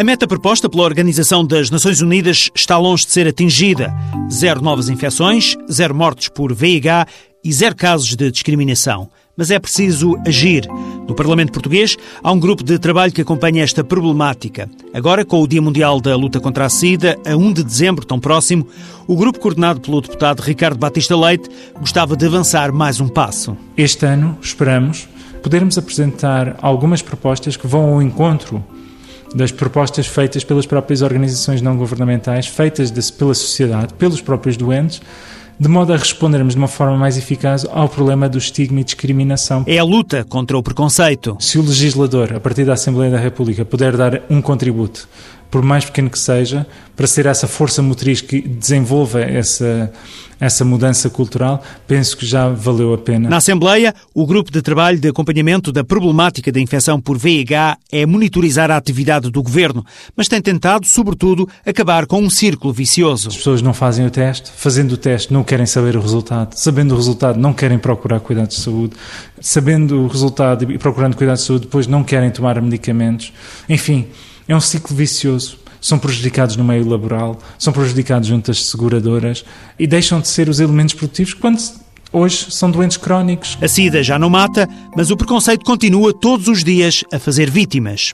A meta proposta pela Organização das Nações Unidas está longe de ser atingida. Zero novas infecções, zero mortes por VIH e zero casos de discriminação. Mas é preciso agir. No Parlamento Português há um grupo de trabalho que acompanha esta problemática. Agora, com o Dia Mundial da Luta contra a SIDA, a 1 de dezembro, tão próximo, o grupo coordenado pelo deputado Ricardo Batista Leite gostava de avançar mais um passo. Este ano, esperamos, podermos apresentar algumas propostas que vão ao encontro das propostas feitas pelas próprias organizações não governamentais, feitas de, pela sociedade, pelos próprios doentes, de modo a respondermos de uma forma mais eficaz ao problema do estigma e discriminação. É a luta contra o preconceito. Se o legislador, a partir da Assembleia da República, puder dar um contributo, por mais pequeno que seja, para ser essa força motriz que desenvolva essa, essa mudança cultural, penso que já valeu a pena. Na Assembleia, o grupo de trabalho de acompanhamento da problemática da infecção por VIH é monitorizar a atividade do governo, mas tem tentado, sobretudo, acabar com um círculo vicioso. As pessoas não fazem o teste, fazendo o teste não querem saber o resultado, sabendo o resultado não querem procurar cuidados de saúde, sabendo o resultado e procurando cuidados de saúde depois não querem tomar medicamentos. Enfim, é um ciclo vicioso são prejudicados no meio laboral, são prejudicados junto às seguradoras e deixam de ser os elementos produtivos quando hoje são doentes crónicos. A SIDA já não mata, mas o preconceito continua todos os dias a fazer vítimas.